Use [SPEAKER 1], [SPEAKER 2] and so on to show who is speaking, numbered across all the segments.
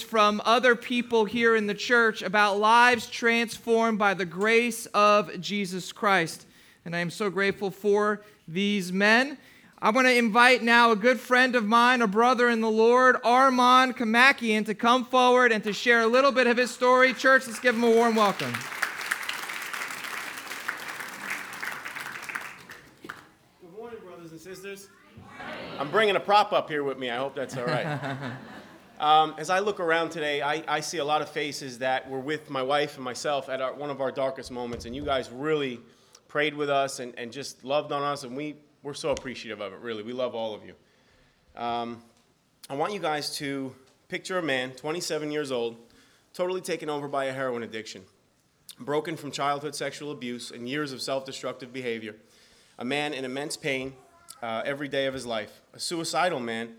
[SPEAKER 1] from other people here in the church about lives transformed by the grace of Jesus Christ. And I am so grateful for these men. I want to invite now a good friend of mine, a brother in the Lord, Armand Kamakian, to come forward and to share a little bit of his story. Church, let's give him a warm welcome.
[SPEAKER 2] Good morning, brothers and sisters. I'm bringing a prop up here with me. I hope that's all right. Um, as I look around today, I, I, see a lot of faces that were with my wife and myself at our, one of our darkest moments, and you guys really prayed with us and, and just loved on us, and we, we're so appreciative of it, really. We love all of you. Um, I want you guys to picture a man, 27 years old, totally taken over by a heroin addiction, broken from childhood sexual abuse and years of self destructive behavior, a man in immense pain uh, every day of his life, a suicidal man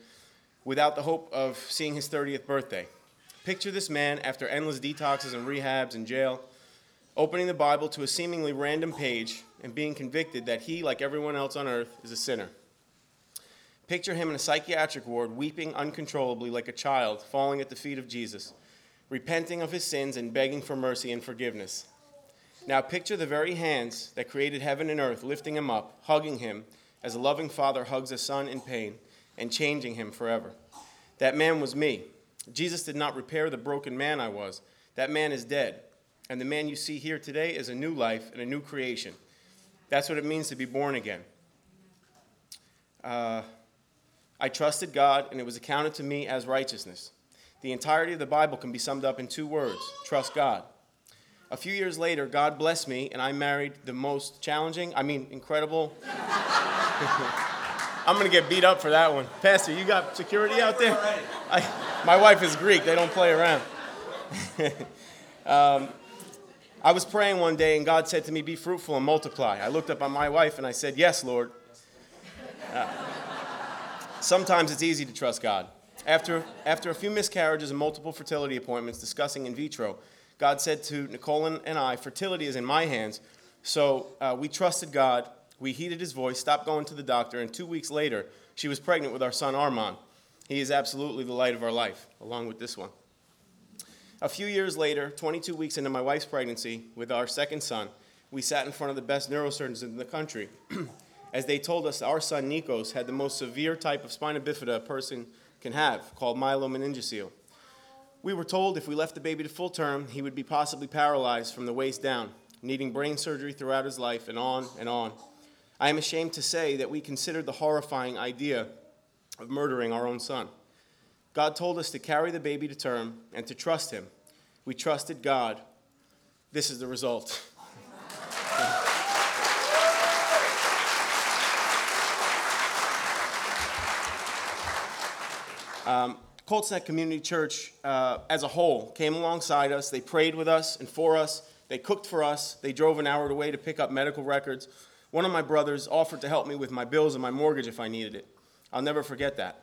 [SPEAKER 2] without the hope of seeing his 30th birthday. Picture this man after endless detoxes and rehabs in jail, opening the Bible to a seemingly random page and being convicted that he, like everyone else on earth, is a sinner. Picture him in a psychiatric ward, weeping uncontrollably like a child, falling at the feet of Jesus, repenting of his sins and begging for mercy and forgiveness. Now picture the very hands that created heaven and earth lifting him up, hugging him as a loving father hugs a son in pain and changing him forever. That man was me. Jesus did not repair the broken man I was. That man is dead. And the man you see here today is a new life and a new creation. That's what it means to be born again. Uh, I trusted God, and it was accounted to me as righteousness. The entirety of the Bible can be summed up in two words trust God. A few years later, God blessed me, and I married the most challenging, I mean, incredible. I'm going to get beat up for that one. Pastor, you got security out there? I, my wife is Greek, they don't play around. um, I was praying one day, and God said to me, Be fruitful and multiply. I looked up at my wife and I said, Yes, Lord. Uh, sometimes it's easy to trust God. After, after a few miscarriages and multiple fertility appointments discussing in vitro, God said to Nicole and I, Fertility is in my hands. So uh, we trusted God we heeded his voice, stopped going to the doctor, and two weeks later, she was pregnant with our son Armand. He is absolutely the light of our life, along with this one. A few years later, 22 weeks into my wife's pregnancy with our second son, we sat in front of the best neurosurgeons in the country as they told us our son Nikos had the most severe type of spina bifida a person can have, called myelomeningocele. We were told if we left the baby to full term, he would be possibly paralyzed from the waist down, needing brain surgery throughout his life, and on and on. I am ashamed to say that we considered the horrifying idea of murdering our own son. God told us to carry the baby to term and to trust him. We trusted God. This is the result. um, Community Church uh, as a whole came alongside us. They prayed with us and for us. They cooked for us. They drove an hour away to pick up medical records one of my brothers offered to help me with my bills and my mortgage if I needed it. I'll never forget that.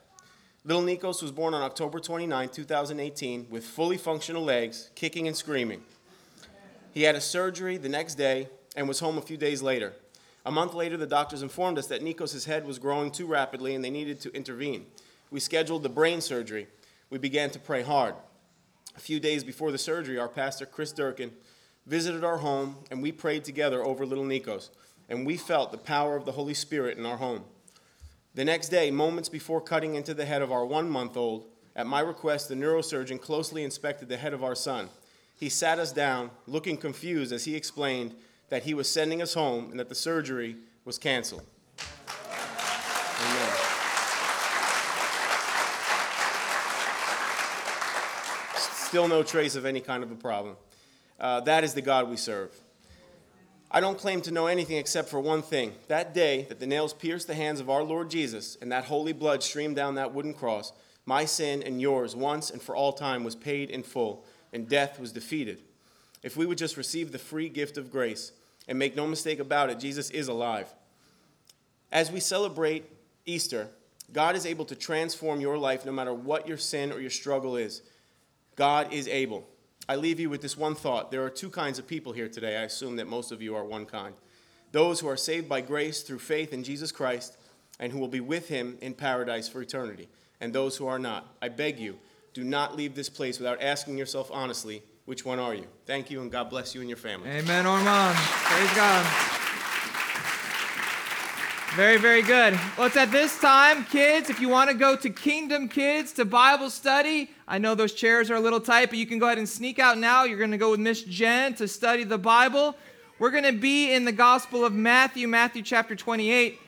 [SPEAKER 2] Little Nikos was born on October 29, 2018, with fully functional legs, kicking and screaming. He had a surgery the next day and was home a few days later. A month later, the doctors informed us that Nikos' head was growing too rapidly and they needed to intervene. We scheduled the brain surgery. We began to pray hard. A few days before the surgery, our pastor, Chris Durkin, visited our home and we prayed together over little Nikos and we felt the power of the Holy Spirit in our home. The next day, moments before cutting into the head of our one month old, at my request, the neurosurgeon closely inspected the head of our son. He sat us down, looking confused as he explained that he was sending us home and that the surgery was canceled. Amen. Still no trace of any kind of a problem. Uh, that is the God we serve. I don't claim to know anything except for one thing. That day that the nails pierced the hands of our Lord Jesus and that holy blood streamed down that wooden cross, my sin and yours once and for all time was paid in full, and death was defeated. If we would just receive the free gift of grace and make no mistake about it, Jesus is alive. As we celebrate Easter, God is able to transform your life no matter what your sin or your struggle is. God is able. I leave you with this one thought. There are two kinds of people here today. I assume that most of you are one kind. Those who are saved by grace through faith in Jesus Christ and who will be with him in paradise for eternity, and those who are not. I beg you, do not leave this place without asking yourself honestly, which one are you? Thank you, and God bless you and your family.
[SPEAKER 1] Amen, Armand. Praise God. Very, very good. Well, it's at this time, kids, if you want to go to Kingdom Kids to Bible study, I know those chairs are a little tight, but you can go ahead and sneak out now. You're going to go with Miss Jen to study the Bible. We're going to be in the Gospel of Matthew, Matthew chapter 28.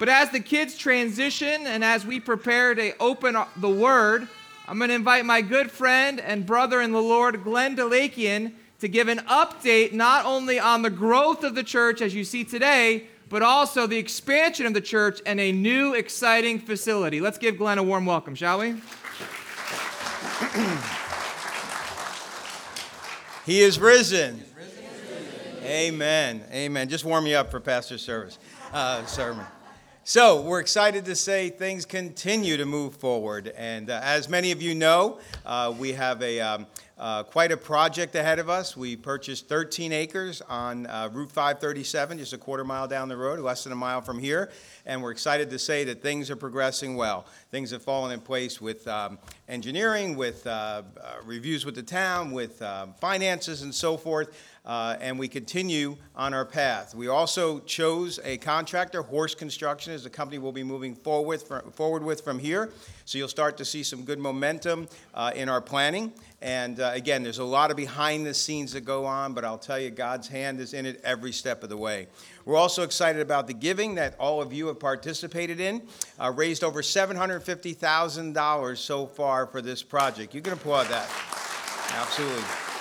[SPEAKER 1] But as the kids transition and as we prepare to open the Word, I'm going to invite my good friend and brother in the Lord, Glenn Delakian, to give an update not only on the growth of the church as you see today, but also the expansion of the church and a new exciting facility. Let's give Glenn a warm welcome, shall we?
[SPEAKER 3] he is risen. Amen. Amen. Just warm you up for pastor's service, uh, sermon. So, we're excited to say things continue to move forward. And uh, as many of you know, uh, we have a um, uh, quite a project ahead of us. We purchased 13 acres on uh, Route 537, just a quarter mile down the road, less than a mile from here. And we're excited to say that things are progressing well. Things have fallen in place with um, engineering, with uh, uh reviews with the town, with um, finances, and so forth. Uh, and we continue on our path. We also chose a contractor, Horse Construction, is the company we'll be moving forward, forward with from here. So you'll start to see some good momentum uh, in our planning. And uh, again, there's a lot of behind the scenes that go on, but I'll tell you, God's hand is in it every step of the way. We're also excited about the giving that all of you have participated in. Uh, raised over $750,000 so far for this project. You can applaud that. Absolutely.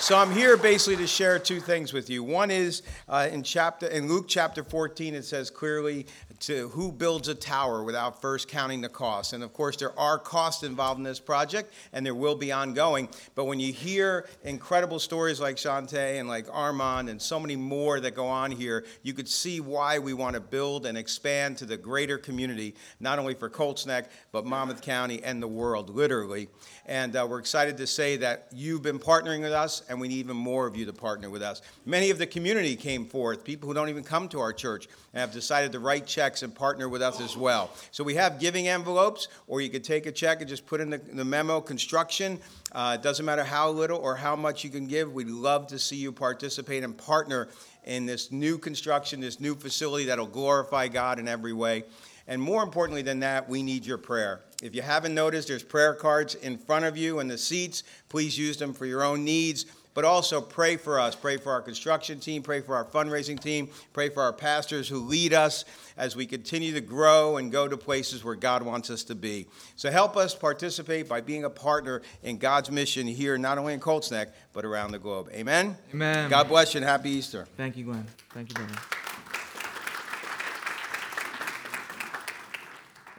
[SPEAKER 3] So I'm here basically to share two things with you. One is uh, in chapter in Luke chapter 14, it says clearly to who builds a tower without first counting the cost. And of course, there are costs involved in this project, and there will be ongoing. But when you hear incredible stories like Shantae and like Armand and so many more that go on here, you could see why we want to build and expand to the greater community, not only for Colts Neck, but Monmouth County and the world, literally. And uh, we're excited to say that you've been partnering with us, and we need even more of you to partner with us. Many of the community came forth, people who don't even come to our church, and have decided to write checks checks and partner with us as well. So we have giving envelopes, or you could take a check and just put in the, the memo construction. Uh, it doesn't matter how little or how much you can give. We'd love to see you participate and partner in this new construction, this new facility that'll glorify God in every way. And more importantly than that, we need your prayer. If you haven't noticed, there's prayer cards in front of you in the seats. Please use them for your own needs but also pray for us. Pray for our construction team, pray for our fundraising team, pray for our pastors who lead us as we continue to grow and go to places where God wants us to be. So help us participate by being a partner in God's mission here, not only in Colts Neck, but around the globe. Amen?
[SPEAKER 1] Amen.
[SPEAKER 3] God bless you and happy Easter.
[SPEAKER 1] Thank you, Glenn. Thank you, brother.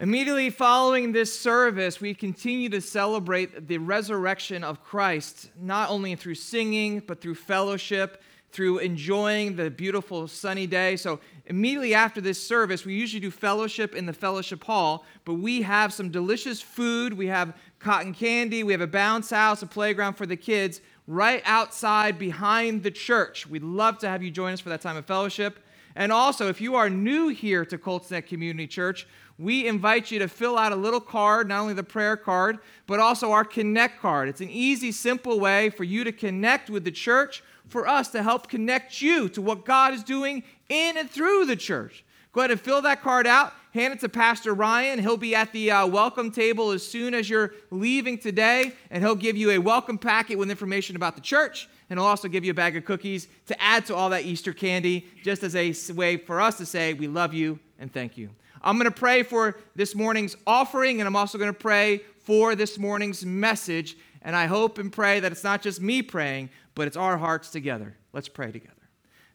[SPEAKER 1] Immediately following this service, we continue to celebrate the resurrection of Christ, not only through singing, but through fellowship, through enjoying the beautiful sunny day. So, immediately after this service, we usually do fellowship in the fellowship hall, but we have some delicious food. We have cotton candy, we have a bounce house, a playground for the kids right outside behind the church. We'd love to have you join us for that time of fellowship. And also, if you are new here to Colts Neck Community Church, we invite you to fill out a little card, not only the prayer card, but also our Connect card. It's an easy, simple way for you to connect with the church, for us to help connect you to what God is doing in and through the church. Go ahead and fill that card out, hand it to Pastor Ryan. He'll be at the uh, welcome table as soon as you're leaving today, and he'll give you a welcome packet with information about the church. And he'll also give you a bag of cookies to add to all that Easter candy, just as a way for us to say, We love you and thank you. I'm going to pray for this morning's offering, and I'm also going to pray for this morning's message. And I hope and pray that it's not just me praying, but it's our hearts together. Let's pray together.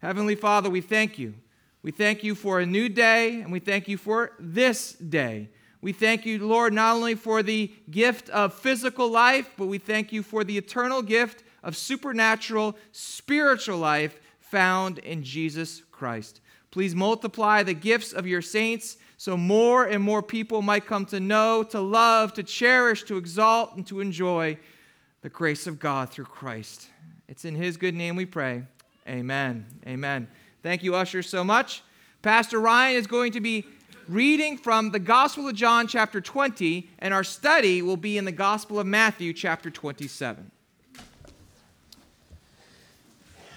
[SPEAKER 1] Heavenly Father, we thank you. We thank you for a new day, and we thank you for this day. We thank you, Lord, not only for the gift of physical life, but we thank you for the eternal gift of supernatural, spiritual life found in Jesus Christ. Please multiply the gifts of your saints so more and more people might come to know, to love, to cherish, to exalt, and to enjoy the grace of God through Christ. It's in His good name we pray. Amen. Amen. Thank you, Usher, so much. Pastor Ryan is going to be reading from the Gospel of John, chapter 20, and our study will be in the Gospel of Matthew, chapter 27.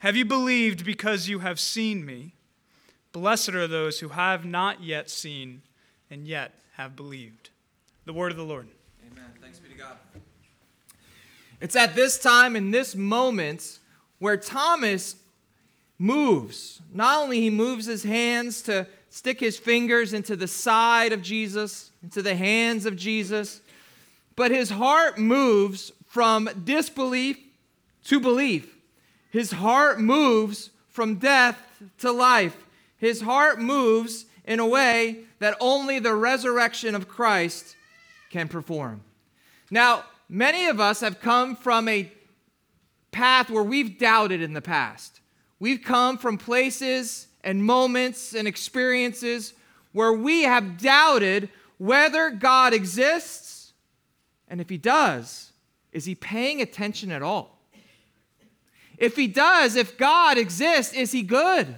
[SPEAKER 4] Have you believed because you have seen me? Blessed are those who have not yet seen and yet have believed. The word of the Lord.
[SPEAKER 1] Amen. Thanks be to God. It's at this time, in this moment, where Thomas moves. Not only he moves his hands to stick his fingers into the side of Jesus, into the hands of Jesus, but his heart moves from disbelief to belief. His heart moves from death to life. His heart moves in a way that only the resurrection of Christ can perform. Now, many of us have come from a path where we've doubted in the past. We've come from places and moments and experiences where we have doubted whether God exists, and if He does, is He paying attention at all? If He does, if God exists, is He good?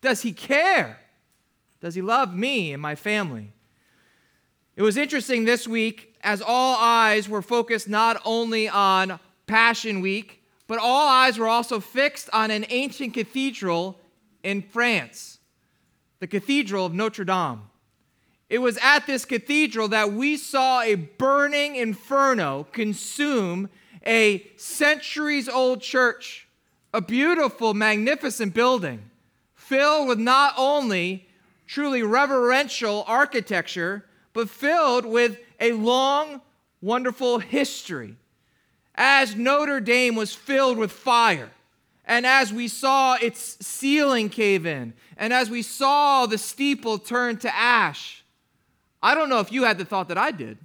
[SPEAKER 1] Does he care? Does he love me and my family? It was interesting this week as all eyes were focused not only on Passion Week, but all eyes were also fixed on an ancient cathedral in France, the Cathedral of Notre Dame. It was at this cathedral that we saw a burning inferno consume a centuries old church, a beautiful, magnificent building filled with not only truly reverential architecture, but filled with a long, wonderful history. As Notre Dame was filled with fire, and as we saw its ceiling cave in, and as we saw the steeple turn to ash, I don't know if you had the thought that I did,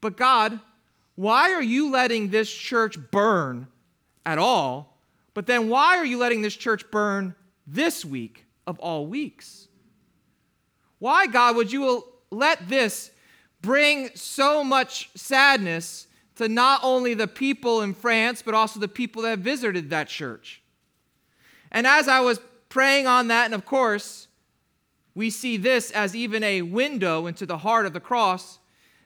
[SPEAKER 1] but God, why are you letting this church burn at all? But then why are you letting this church burn this week of all weeks. Why, God, would you let this bring so much sadness to not only the people in France, but also the people that visited that church? And as I was praying on that, and of course, we see this as even a window into the heart of the cross,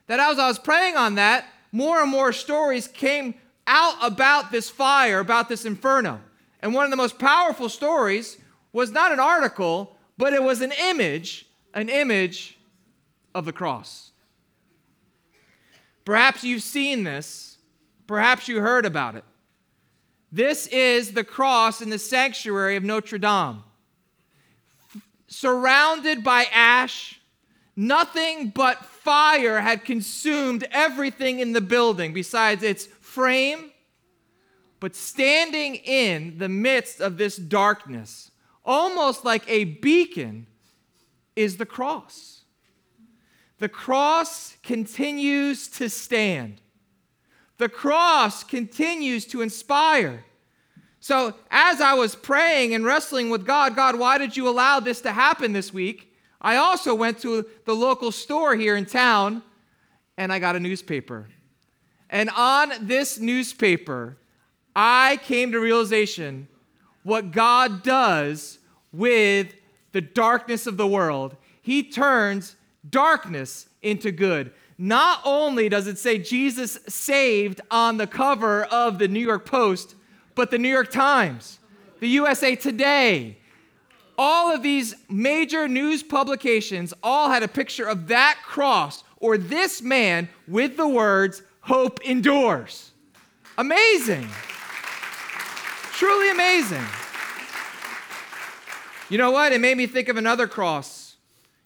[SPEAKER 1] that as I was praying on that, more and more stories came out about this fire, about this inferno. And one of the most powerful stories was not an article, but it was an image, an image of the cross. Perhaps you've seen this, perhaps you heard about it. This is the cross in the sanctuary of Notre Dame. Surrounded by ash, nothing but fire had consumed everything in the building besides its frame. But standing in the midst of this darkness almost like a beacon, is the cross. The cross continues to stand. The cross continues to inspire. So, as I was praying and wrestling with God, God, why did you allow this to happen this week? I also went to the local store here in town and I got a newspaper. And on this newspaper, I came to realization what God does with the darkness of the world. He turns darkness into good. Not only does it say Jesus saved on the cover of the New York Post, but the New York Times, the USA Today, all of these major news publications all had a picture of that cross or this man with the words, Hope endures. Amazing. Truly amazing. You know what? It made me think of another cross.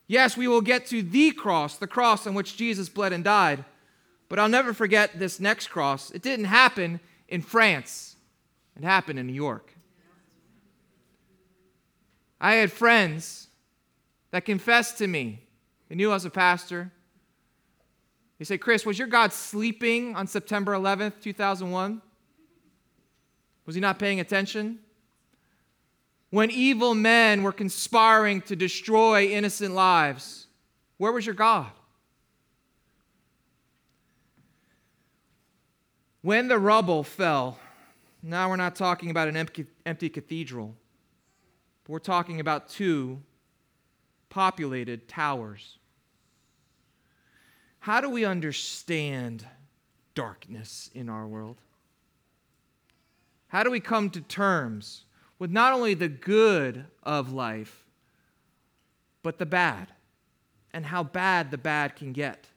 [SPEAKER 1] Yes, we will get to the cross, the cross on which Jesus bled and died. But I'll never forget this next cross. It didn't happen in France, it happened in New York. I had friends that confessed to me. They knew I was a pastor. They say, Chris, was your God sleeping on September 11th, 2001? Was he not paying attention? When evil men were conspiring to destroy innocent lives, where was your God? When the rubble fell, now we're not talking about an empty, empty cathedral, we're talking about two populated towers. How do we understand darkness in our world? How do we come to terms with not only the good of life, but the bad, and how bad the bad can get?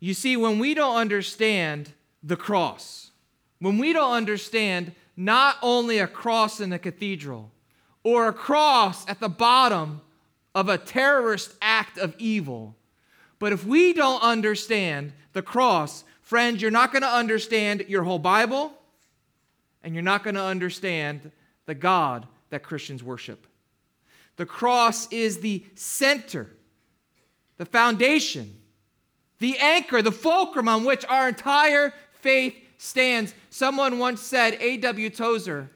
[SPEAKER 1] You see, when we don't understand the cross. When we don't understand not only a cross in a cathedral or a cross at the bottom of a terrorist act of evil, but if we don't understand the cross, friends, you're not going to understand your whole Bible and you're not going to understand the God that Christians worship. The cross is the center, the foundation, the anchor, the fulcrum on which our entire faith stands. Someone once said, A.W. Tozer,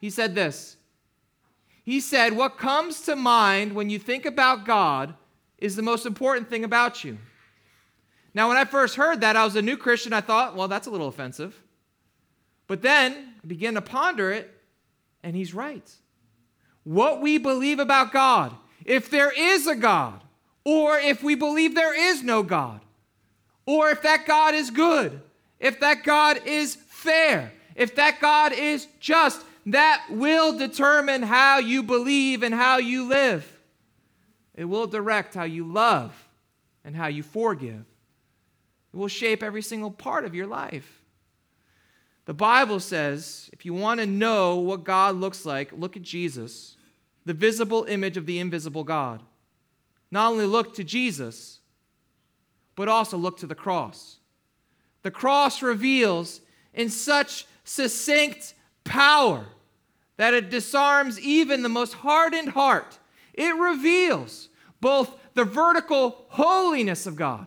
[SPEAKER 1] he said this. He said, What comes to mind when you think about God is the most important thing about you. Now, when I first heard that, I was a new Christian. I thought, well, that's a little offensive. But then I began to ponder it, and he's right. What we believe about God, if there is a God, or if we believe there is no God, or if that God is good, if that God is fair, if that God is just, that will determine how you believe and how you live. It will direct how you love and how you forgive. It will shape every single part of your life. The Bible says if you want to know what God looks like, look at Jesus, the visible image of the invisible God. Not only look to Jesus, but also look to the cross. The cross reveals in such succinct power that it disarms even the most hardened heart. It reveals both the vertical holiness of God,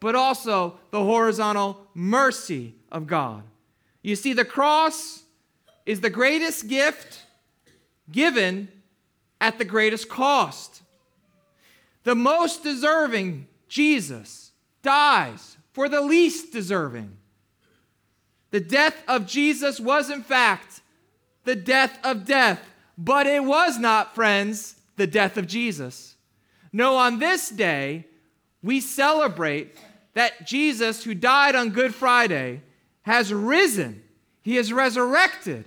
[SPEAKER 1] but also the horizontal mercy of God. You see, the cross is the greatest gift given at the greatest cost. The most deserving, Jesus, dies for the least deserving. The death of Jesus was, in fact, the death of death, but it was not, friends, the death of Jesus. No, on this day, we celebrate that Jesus, who died on Good Friday, has risen. He is resurrected.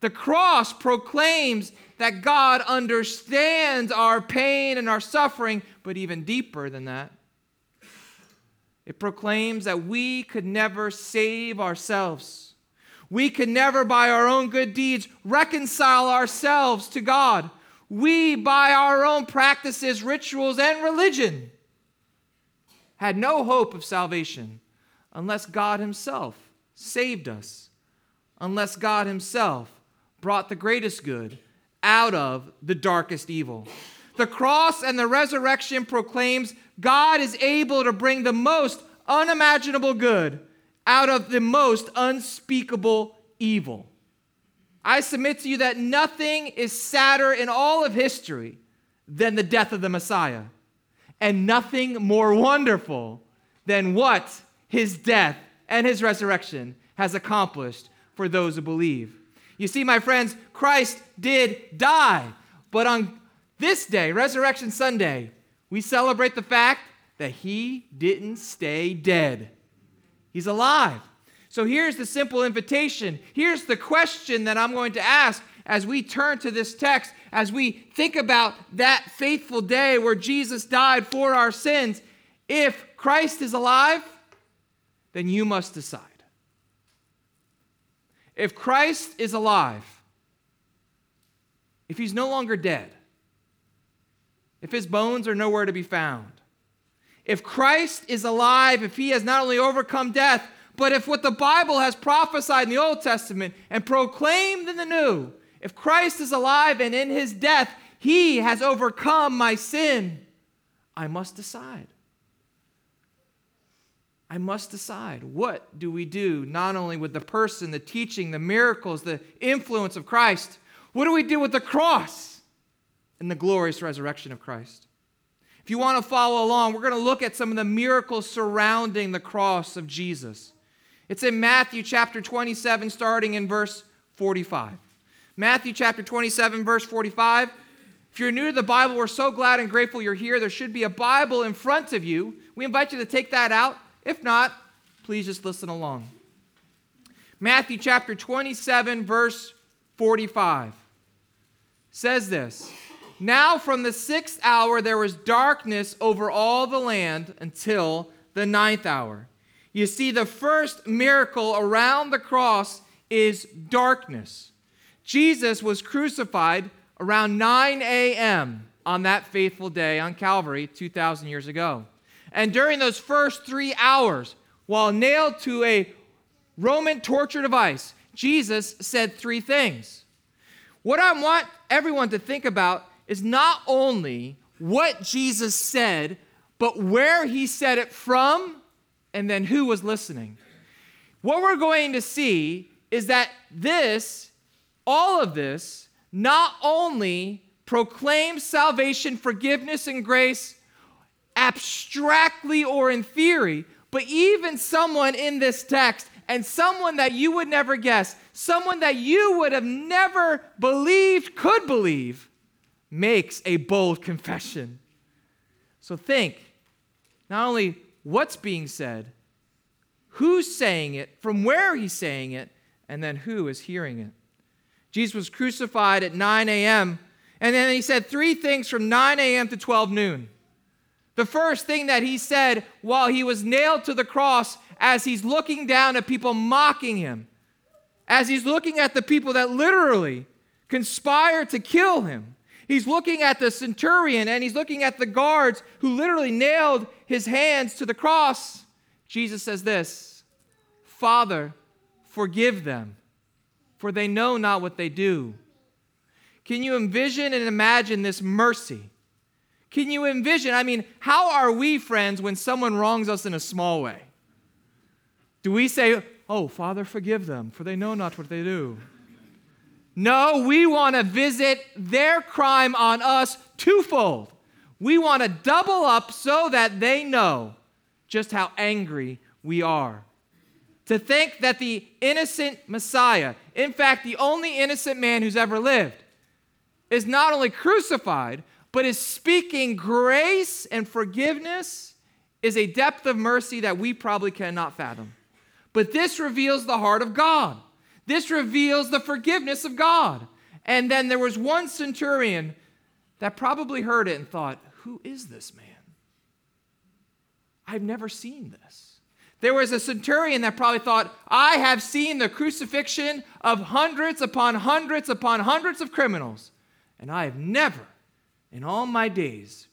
[SPEAKER 1] The cross proclaims that God understands our pain and our suffering, but even deeper than that, it proclaims that we could never save ourselves. We could never, by our own good deeds, reconcile ourselves to God. We, by our own practices, rituals, and religion, had no hope of salvation unless God Himself saved us, unless God Himself brought the greatest good out of the darkest evil. The cross and the resurrection proclaims God is able to bring the most unimaginable good out of the most unspeakable evil. I submit to you that nothing is sadder in all of history than the death of the Messiah, and nothing more wonderful than what his death and his resurrection has accomplished for those who believe. You see, my friends, Christ did die, but on this day, Resurrection Sunday, we celebrate the fact that he didn't stay dead. He's alive. So here's the simple invitation. Here's the question that I'm going to ask as we turn to this text, as we think about that faithful day where Jesus died for our sins, if Christ is alive, then you must decide. If Christ is alive, if he's no longer dead, if his bones are nowhere to be found, if Christ is alive, if he has not only overcome death, but if what the Bible has prophesied in the Old Testament and proclaimed in the New, if Christ is alive and in his death he has overcome my sin, I must decide. I must decide what do we do not only with the person, the teaching, the miracles, the influence of Christ, what do we do with the cross and the glorious resurrection of Christ? If you want to follow along, we're going to look at some of the miracles surrounding the cross of Jesus. It's in Matthew chapter 27, starting in verse 45. Matthew chapter 27, verse 45. If you're new to the Bible, we're so glad and grateful you're here. There should be a Bible in front of you. We invite you to take that out. If not, please just listen along. Matthew chapter 27, verse 45 says this Now from the sixth hour there was darkness over all the land until the ninth hour. You see, the first miracle around the cross is darkness. Jesus was crucified around 9 a.m. on that faithful day on Calvary 2,000 years ago. And during those first three hours, while nailed to a Roman torture device, Jesus said three things. What I want everyone to think about is not only what Jesus said, but where he said it from and then who was listening. What we're going to see is that this, all of this, not only proclaims salvation, forgiveness, and grace abstractly or in theory, but even someone in this text and someone that you would never guess, someone that you would have never believed could believe, makes a bold confession. So think not only what's being said, who's saying it, from where he's saying it, and then who is hearing it. Jesus was crucified at 9 a.m., and then he said three things from 9 a.m. to 12 noon. The first thing that he said while he was nailed to the cross, as he's looking down at people mocking him, as he's looking at the people that literally conspired to kill him, He's looking at the centurion and he's looking at the guards who literally nailed his hands to the cross. Jesus says this Father, forgive them, for they know not what they do. Can you envision and imagine this mercy? Can you envision? I mean, how are we friends when someone wrongs us in a small way? Do we say, Oh, Father, forgive them, for they know not what they do? No, we want to visit their crime on us twofold. We want to double up so that they know just how angry we are. To think that the innocent Messiah, in fact, the only innocent man who's ever lived, is not only crucified, but is speaking grace and forgiveness is a depth of mercy that we probably cannot fathom. But this reveals the heart of God. This reveals the forgiveness of God. And then there was one centurion that probably heard it and thought, Who is this man? I've never seen this. There was a centurion that probably thought, I have seen the crucifixion of hundreds upon hundreds upon hundreds of criminals, and I have never, in all my days,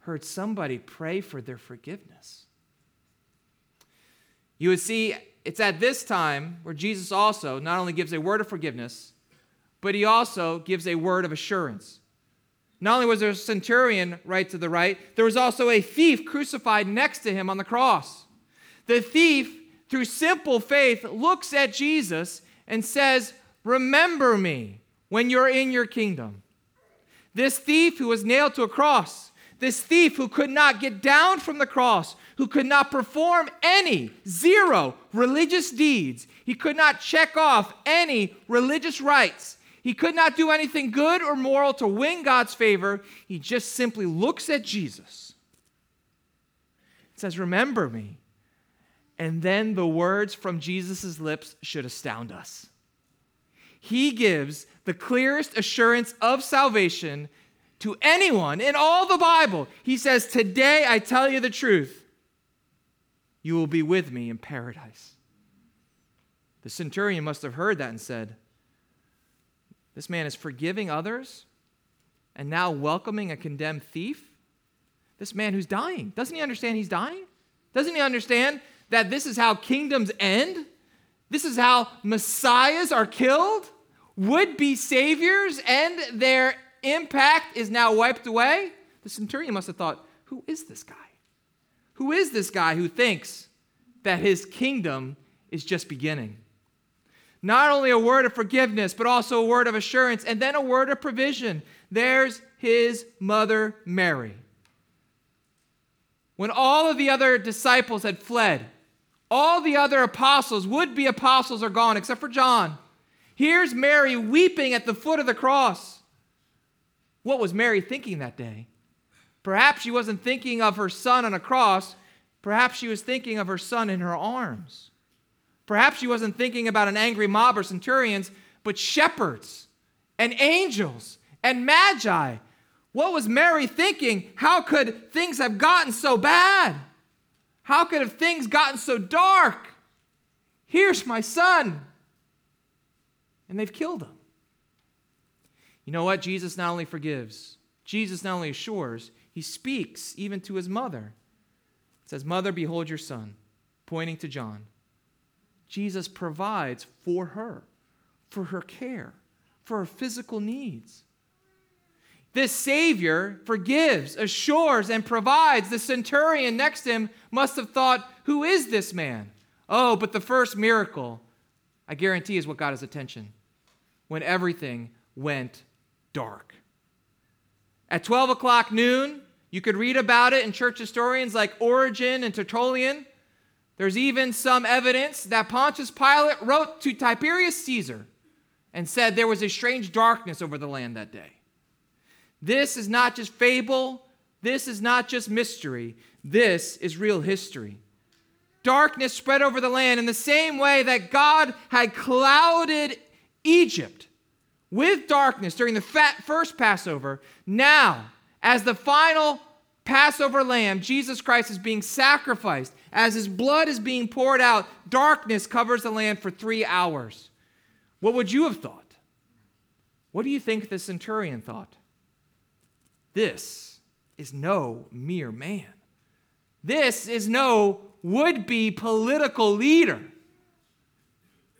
[SPEAKER 1] heard somebody pray for their forgiveness. You would see it's at this time where Jesus also not only gives a word of forgiveness, but he also gives a word of assurance. Not only was there a centurion right to the right, there was also a thief crucified next to him on the cross. The thief, through simple faith, looks at Jesus and says, Remember me when you're in your kingdom. This thief who was nailed to a cross, this thief who could not get down from the cross, who could not perform any, zero religious deeds. He could not check off any religious rites. He could not do anything good or moral to win God's favor. He just simply looks at Jesus. It says, Remember me. And then the words from Jesus' lips should astound us. He gives the clearest assurance of salvation to anyone in all the Bible. He says, Today I tell you the truth. You will be with me in paradise. The centurion must have heard that and said, This man is forgiving others and now welcoming a condemned thief? This man who's dying. Doesn't he understand he's dying? Doesn't he understand that this is how kingdoms end? This is how messiahs are killed? Would be saviors and their impact is now wiped away? The centurion must have thought, Who is this guy? Who is this guy who thinks that his kingdom is just beginning? Not only a word of forgiveness, but also a word of assurance, and then a word of provision. There's his mother, Mary. When all of the other disciples had fled, all the other apostles, would be apostles, are gone except for John. Here's Mary weeping at the foot of the cross. What was Mary thinking that day? Perhaps she wasn't thinking of her son on a cross. Perhaps she was thinking of her son in her arms. Perhaps she wasn't thinking about an angry mob or centurions, but shepherds and angels and magi. What was Mary thinking? How could things have gotten so bad? How could have things gotten so dark? Here's my son. And they've killed him. You know what? Jesus not only forgives, Jesus not only assures, he speaks even to his mother. It says, Mother, behold your son, pointing to John. Jesus provides for her, for her care, for her physical needs. This Savior forgives, assures, and provides. The centurion next to him must have thought, Who is this man? Oh, but the first miracle, I guarantee, is what got his attention when everything went dark. At 12 o'clock noon, you could read about it in church historians like Origen and Tertullian. There's even some evidence that Pontius Pilate wrote to Tiberius Caesar and said there was a strange darkness over the land that day. This is not just fable, this is not just mystery, this is real history. Darkness spread over the land in the same way that God had clouded Egypt with darkness during the first Passover. Now, as the final Passover lamb, Jesus Christ is being sacrificed. As his blood is being poured out, darkness covers the land for three hours. What would you have thought? What do you think the centurion thought? This is no mere man. This is no would be political leader.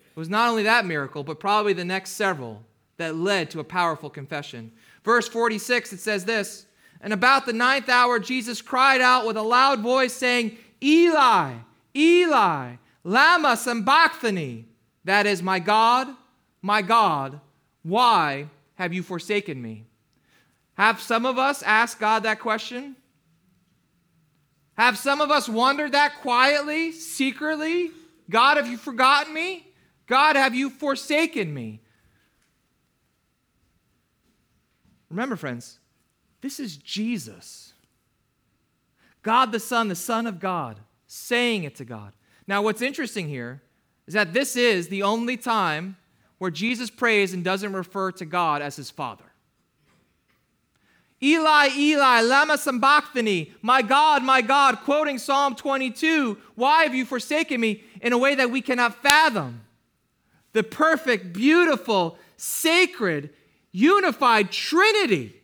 [SPEAKER 1] It was not only that miracle, but probably the next several that led to a powerful confession. Verse 46, it says this And about the ninth hour, Jesus cried out with a loud voice, saying, Eli, Eli, Lama Sabachthani. That is, my God, my God, why have you forsaken me? Have some of us asked God that question? Have some of us wondered that quietly, secretly? God, have you forgotten me? God, have you forsaken me? Remember, friends, this is Jesus. God the Son, the Son of God, saying it to God. Now, what's interesting here is that this is the only time where Jesus prays and doesn't refer to God as his Father. Eli, Eli, lama sabachthani, my God, my God, quoting Psalm 22, why have you forsaken me in a way that we cannot fathom? The perfect, beautiful, sacred, unified Trinity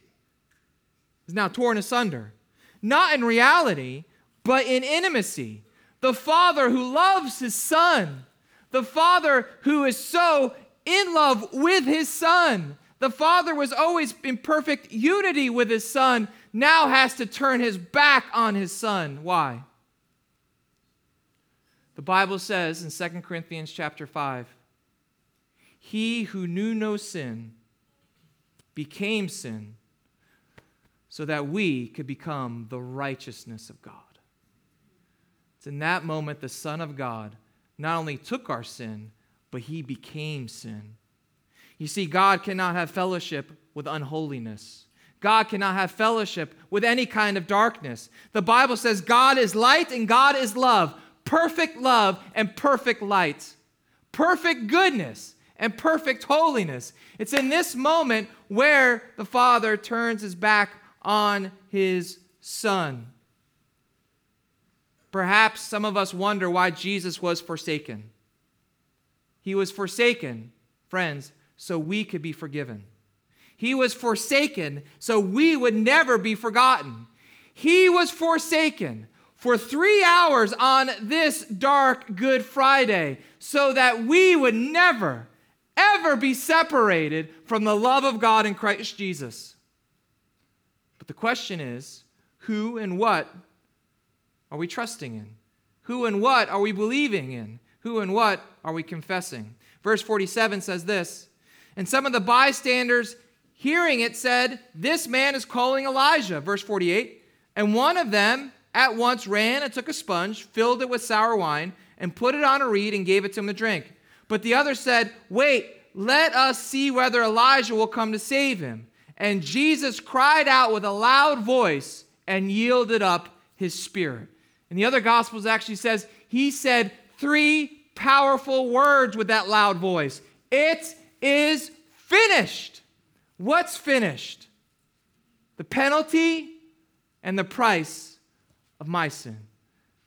[SPEAKER 1] is now torn asunder. Not in reality, but in intimacy. The Father who loves his Son, the Father who is so in love with his Son the Father was always in perfect unity with his Son, now has to turn his back on his Son. Why? The Bible says in 2 Corinthians chapter 5 He who knew no sin became sin so that we could become the righteousness of God. It's in that moment the Son of God not only took our sin, but he became sin you see, God cannot have fellowship with unholiness. God cannot have fellowship with any kind of darkness. The Bible says God is light and God is love, perfect love and perfect light, perfect goodness and perfect holiness. It's in this moment where the Father turns his back on his Son. Perhaps some of us wonder why Jesus was forsaken. He was forsaken, friends, so we could be forgiven. He was forsaken so we would never be forgotten. He was forsaken for three hours on this dark Good Friday so that we would never, ever be separated from the love of God in Christ Jesus. But the question is who and what are we trusting in? Who and what are we believing in? Who and what are we confessing? Verse 47 says this And some of the bystanders hearing it said, This man is calling Elijah. Verse 48 And one of them at once ran and took a sponge, filled it with sour wine, and put it on a reed and gave it to him to drink. But the other said, Wait, let us see whether Elijah will come to save him. And Jesus cried out with a loud voice and yielded up his spirit. And the other Gospels actually says he said three powerful words with that loud voice It is finished. What's finished? The penalty and the price of my sin.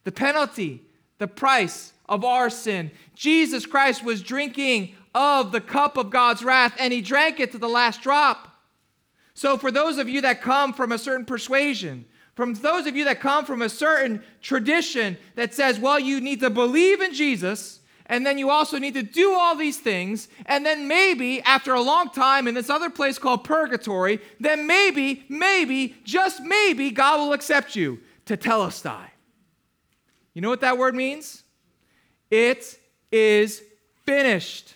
[SPEAKER 1] The penalty, the price of our sin. Jesus Christ was drinking of the cup of God's wrath and he drank it to the last drop. So, for those of you that come from a certain persuasion, from those of you that come from a certain tradition that says, well, you need to believe in Jesus, and then you also need to do all these things, and then maybe after a long time in this other place called purgatory, then maybe, maybe, just maybe, God will accept you tetelestai. You know what that word means? It is finished.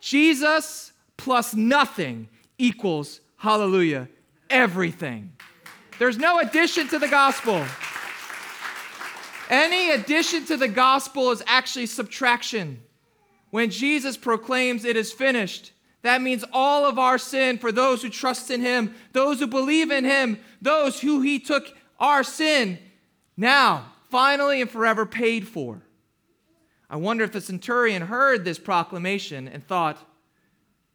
[SPEAKER 1] Jesus plus nothing equals, hallelujah, everything. There's no addition to the gospel. Any addition to the gospel is actually subtraction. When Jesus proclaims it is finished, that means all of our sin for those who trust in him, those who believe in him, those who he took our sin, now, finally and forever paid for. I wonder if the centurion heard this proclamation and thought,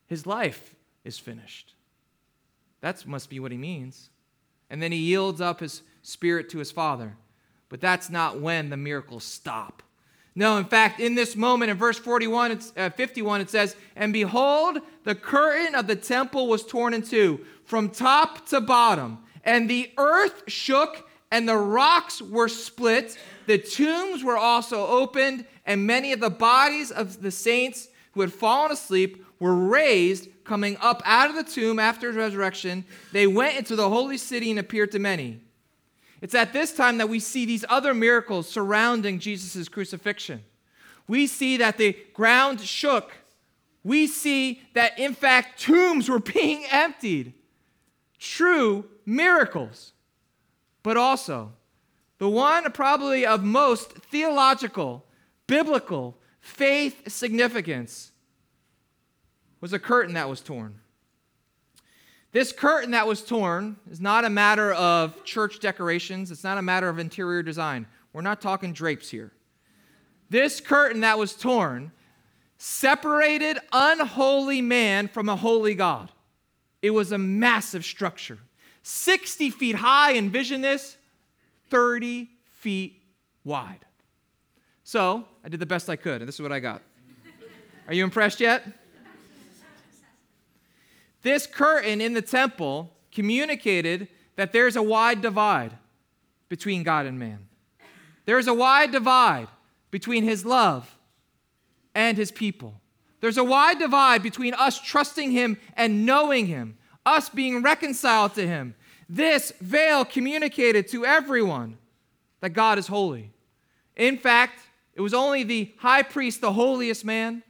[SPEAKER 1] his life is finished. That must be what he means and then he yields up his spirit to his father. But that's not when the miracles stop. No, in fact, in this moment, in verse 41, it's, uh, 51, it says, And behold, the curtain of the temple was torn in two, from top to bottom, and the earth shook, and the rocks were split. The tombs were also opened, and many of the bodies of the saints who had fallen asleep were raised coming up out of the tomb after his resurrection, they went into the holy city and appeared to many. It's at this time that we see these other miracles surrounding Jesus' crucifixion. We see that the ground shook. We see that, in fact, tombs were being emptied. True miracles. But also, the one probably of most theological, biblical, faith significance was a curtain that was torn. This curtain that was torn is not a matter of church decorations, it's not a matter of interior design. We're not talking drapes here. This curtain that was torn separated unholy man from a holy God. It was a massive structure. 60 feet high, envision this, 30 feet wide. So I did the best I could, and this is what I got. Are you impressed yet? This curtain in the temple communicated that there's a wide divide between God and man. There's a wide divide between his love and his people. There's a wide divide between us trusting him and knowing him, us being reconciled to him. This veil communicated to everyone that God is holy. In fact, it was only the high priest, the holiest man,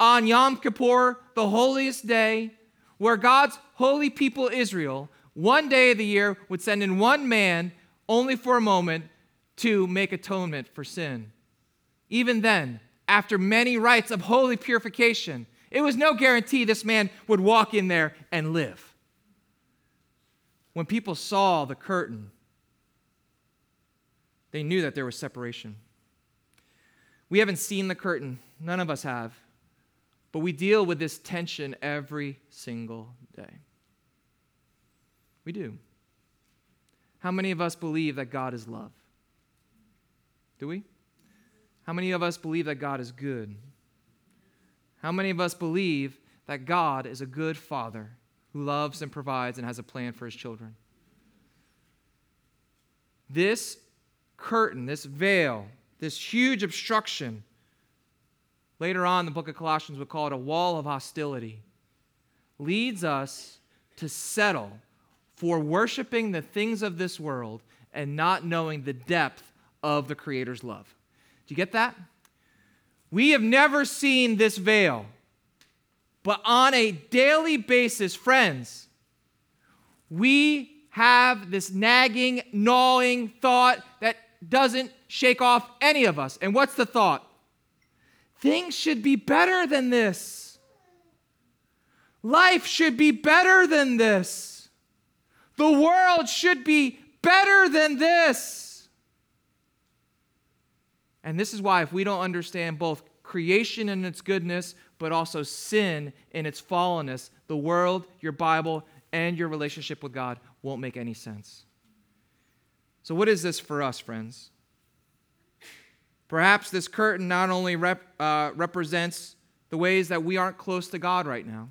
[SPEAKER 1] on Yom Kippur, the holiest day, where God's holy people, Israel, one day of the year would send in one man only for a moment to make atonement for sin. Even then, after many rites of holy purification, it was no guarantee this man would walk in there and live. When people saw the curtain, they knew that there was separation. We haven't seen the curtain, none of us have. But we deal with this tension every single day. We do. How many of us believe that God is love? Do we? How many of us believe that God is good? How many of us believe that God is a good father who loves and provides and has a plan for his children? This curtain, this veil, this huge obstruction, later on the book of Colossians would call it a wall of hostility, leads us to settle for worshiping the things of this world and not knowing the depth of the Creator's love. Do you get that? We have never seen this veil, but on a daily basis, friends, we have this nagging, gnawing thought that doesn't shake off any of us. And what's the thought? Things should be better than this. Life should be better than this. The world should be better than this. And this is why, if we don't understand both creation and its goodness, but also sin in its fallenness, the world, your Bible, and your relationship with God won't make any sense. So, what is this for us, friends? Perhaps this curtain not only rep, uh, represents the ways that we aren't close to God right now.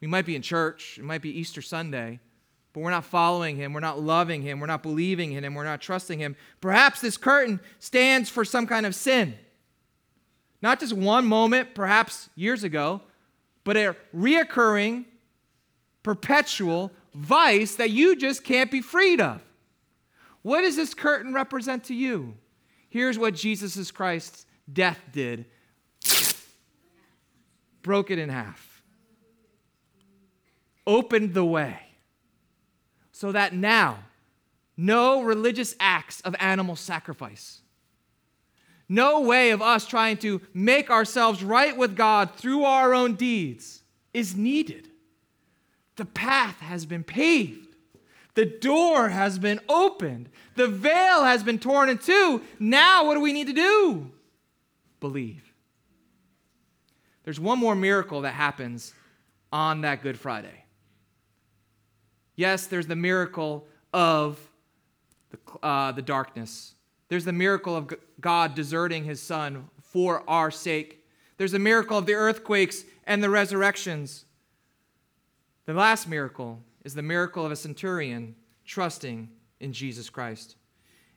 [SPEAKER 1] We might be in church, it might be Easter Sunday, but we're not following Him, we're not loving Him, we're not believing in Him, we're not trusting Him. Perhaps this curtain stands for some kind of sin. Not just one moment, perhaps years ago, but a reoccurring, perpetual vice that you just can't be freed of. What does this curtain represent to you? Here's what Jesus Christ's death did broke it in half, opened the way, so that now no religious acts of animal sacrifice, no way of us trying to make ourselves right with God through our own deeds is needed. The path has been paved. The door has been opened. The veil has been torn in two. Now, what do we need to do? Believe. There's one more miracle that happens on that Good Friday. Yes, there's the miracle of the, uh, the darkness. There's the miracle of God deserting his son for our sake. There's the miracle of the earthquakes and the resurrections. The last miracle is the miracle of a centurion trusting in Jesus Christ.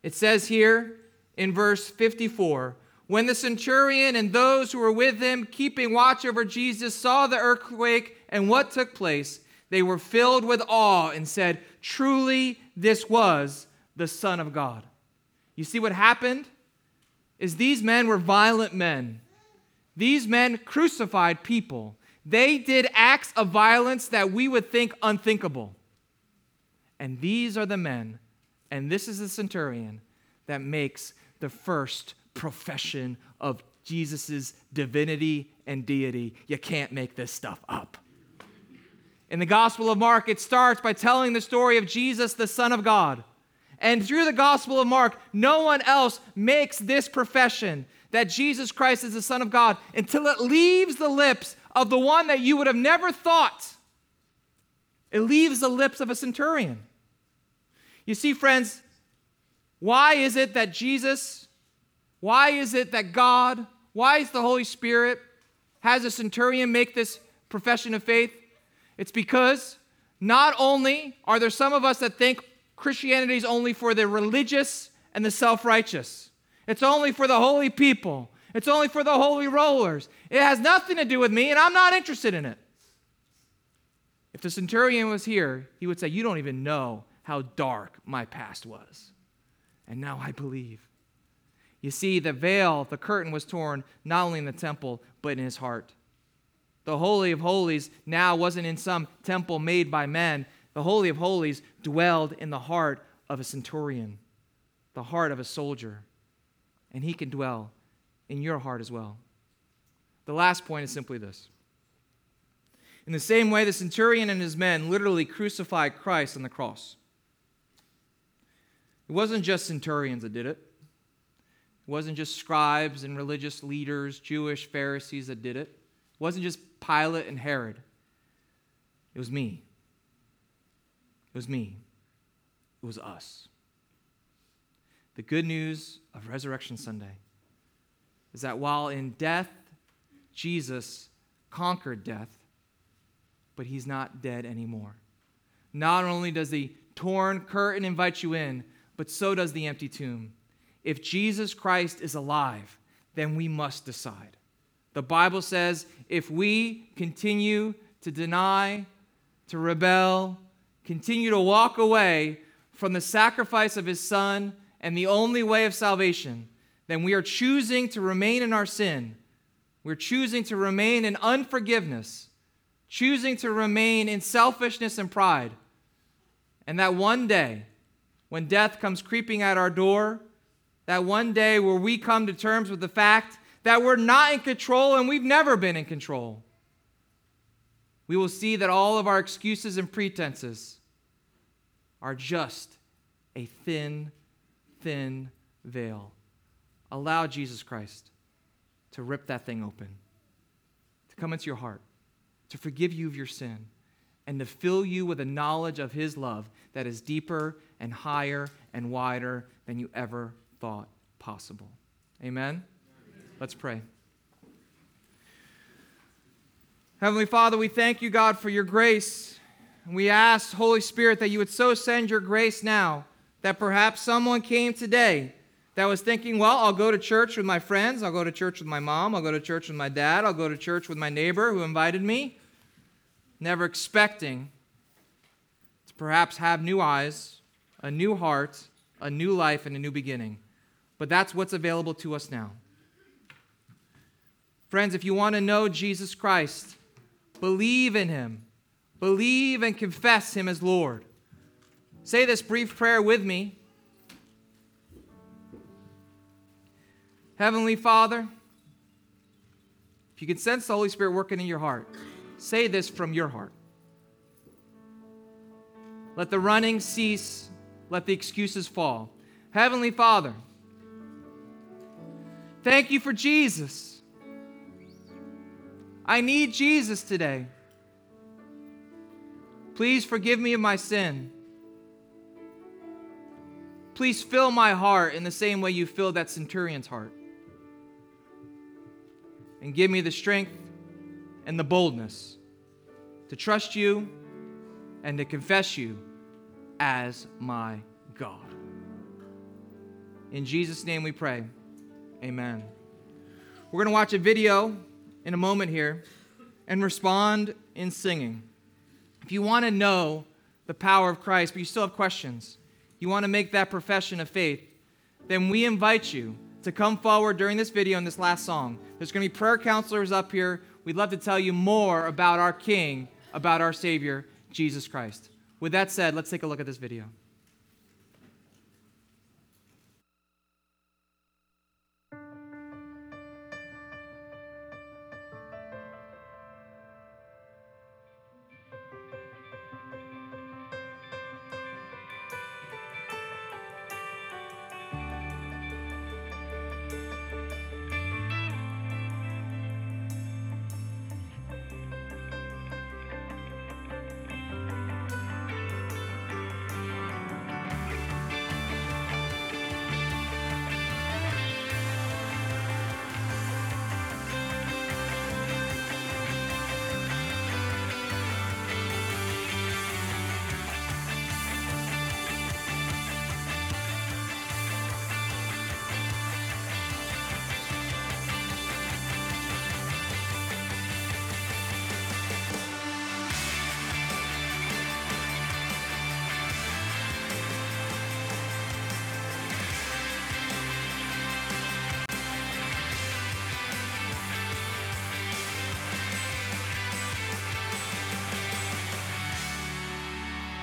[SPEAKER 1] It says here in verse 54 when the centurion and those who were with him, keeping watch over Jesus, saw the earthquake and what took place, they were filled with awe and said, Truly, this was the Son of God. You see what happened? Is these men were violent men. These men crucified people. They did acts of violence that we would think unthinkable. And these are the men, and this is the centurion that makes the first profession of Jesus' divinity and deity. You can't make this stuff up. In the Gospel of Mark, it starts by telling the story of Jesus, the Son of God. And through the Gospel of Mark, no one else makes this profession that Jesus Christ is the Son of God until it leaves the lips of the one that you would have never thought. It leaves the lips of a centurion. You see, friends, why is it that Jesus, why is it that God, why is the Holy Spirit has a centurion make this profession of faith? It's because not only are there some of us that think Christianity is only for the religious and the self righteous, it's only for the holy people. It's only for the holy rollers. It has nothing to do with me, and I'm not interested in it. If the centurion was here, he would say, You don't even know how dark my past was. And now I believe. You see, the veil, the curtain was torn not only in the temple, but in his heart. The Holy of Holies now wasn't in some temple made by men. The Holy of Holies dwelled in the heart of a centurion, the heart of a soldier. And he can dwell in your heart as well. The last point is simply this. In the same way, the centurion and his men literally crucified Christ on the cross. It wasn't just centurions that did it, it wasn't just scribes and religious leaders, Jewish Pharisees that did it. It wasn't just Pilate and Herod, it was me. It was me. It was us. The good news of Resurrection Sunday is that while in death, Jesus conquered death, but he's not dead anymore. Not only does the torn curtain invite you in, but so does the empty tomb. If Jesus Christ is alive, then we must decide. The Bible says if we continue to deny, to rebel, continue to walk away from the sacrifice of his son and the only way of salvation, then we are choosing to remain in our sin. We're choosing to remain in unforgiveness, choosing to remain in selfishness and pride. And that one day, when death comes creeping at our door, that one day where we come to terms with the fact that we're not in control and we've never been in control, we will see that all of our excuses and pretenses are just a thin, thin veil. Allow Jesus Christ to rip that thing open, to come into your heart, to forgive you of your sin and to fill you with a knowledge of His love that is deeper and higher and wider than you ever thought possible. Amen? Let's pray. Heavenly Father, we thank you, God, for your grace. And we ask, Holy Spirit, that you would so send your grace now that perhaps someone came today that was thinking, well, I'll go to church with my friends, I'll go to church with my mom, I'll go to church with my dad, I'll go to church with my neighbor who invited me never expecting to perhaps have new eyes, a new heart, a new life, and a new beginning. But that's what's available to us now. Friends, if you want to know Jesus Christ, believe in him. Believe and confess him as Lord. Say this brief prayer with me. Heavenly Father, if you can sense the Holy Spirit working in your heart, Say this from your heart. Let the running cease, let the excuses fall. Heavenly Father, thank you for Jesus. I need Jesus today. Please forgive me of my sin. Please fill my heart in the same way you filled that centurion's heart. And give me the strength and the boldness to trust you and to confess you as my God. In Jesus' name we pray. Amen. We're going to watch a video in a moment here and respond in singing. If you want to know the power of Christ, but you still have questions, you want to make that profession of faith, then we invite you to come forward during this video and this last song. There's going to be prayer counselors up here We'd love to tell you more about our King, about our Savior, Jesus Christ. With that said, let's take a look at this video.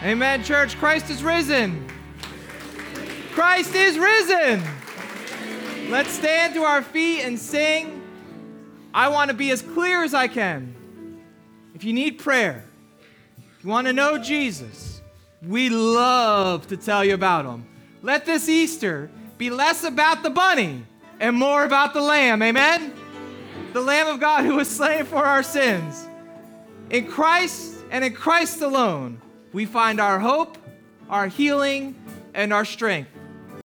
[SPEAKER 1] Amen, church. Christ is risen. Christ is risen. Let's stand to our feet and sing. I want to be as clear as I can. If you need prayer, if you want to know Jesus, we love to tell you about him. Let this Easter be less about the bunny and more about the lamb. Amen? the Lamb of God who was slain for our sins. In Christ and in Christ alone, we find our hope, our healing, and our strength.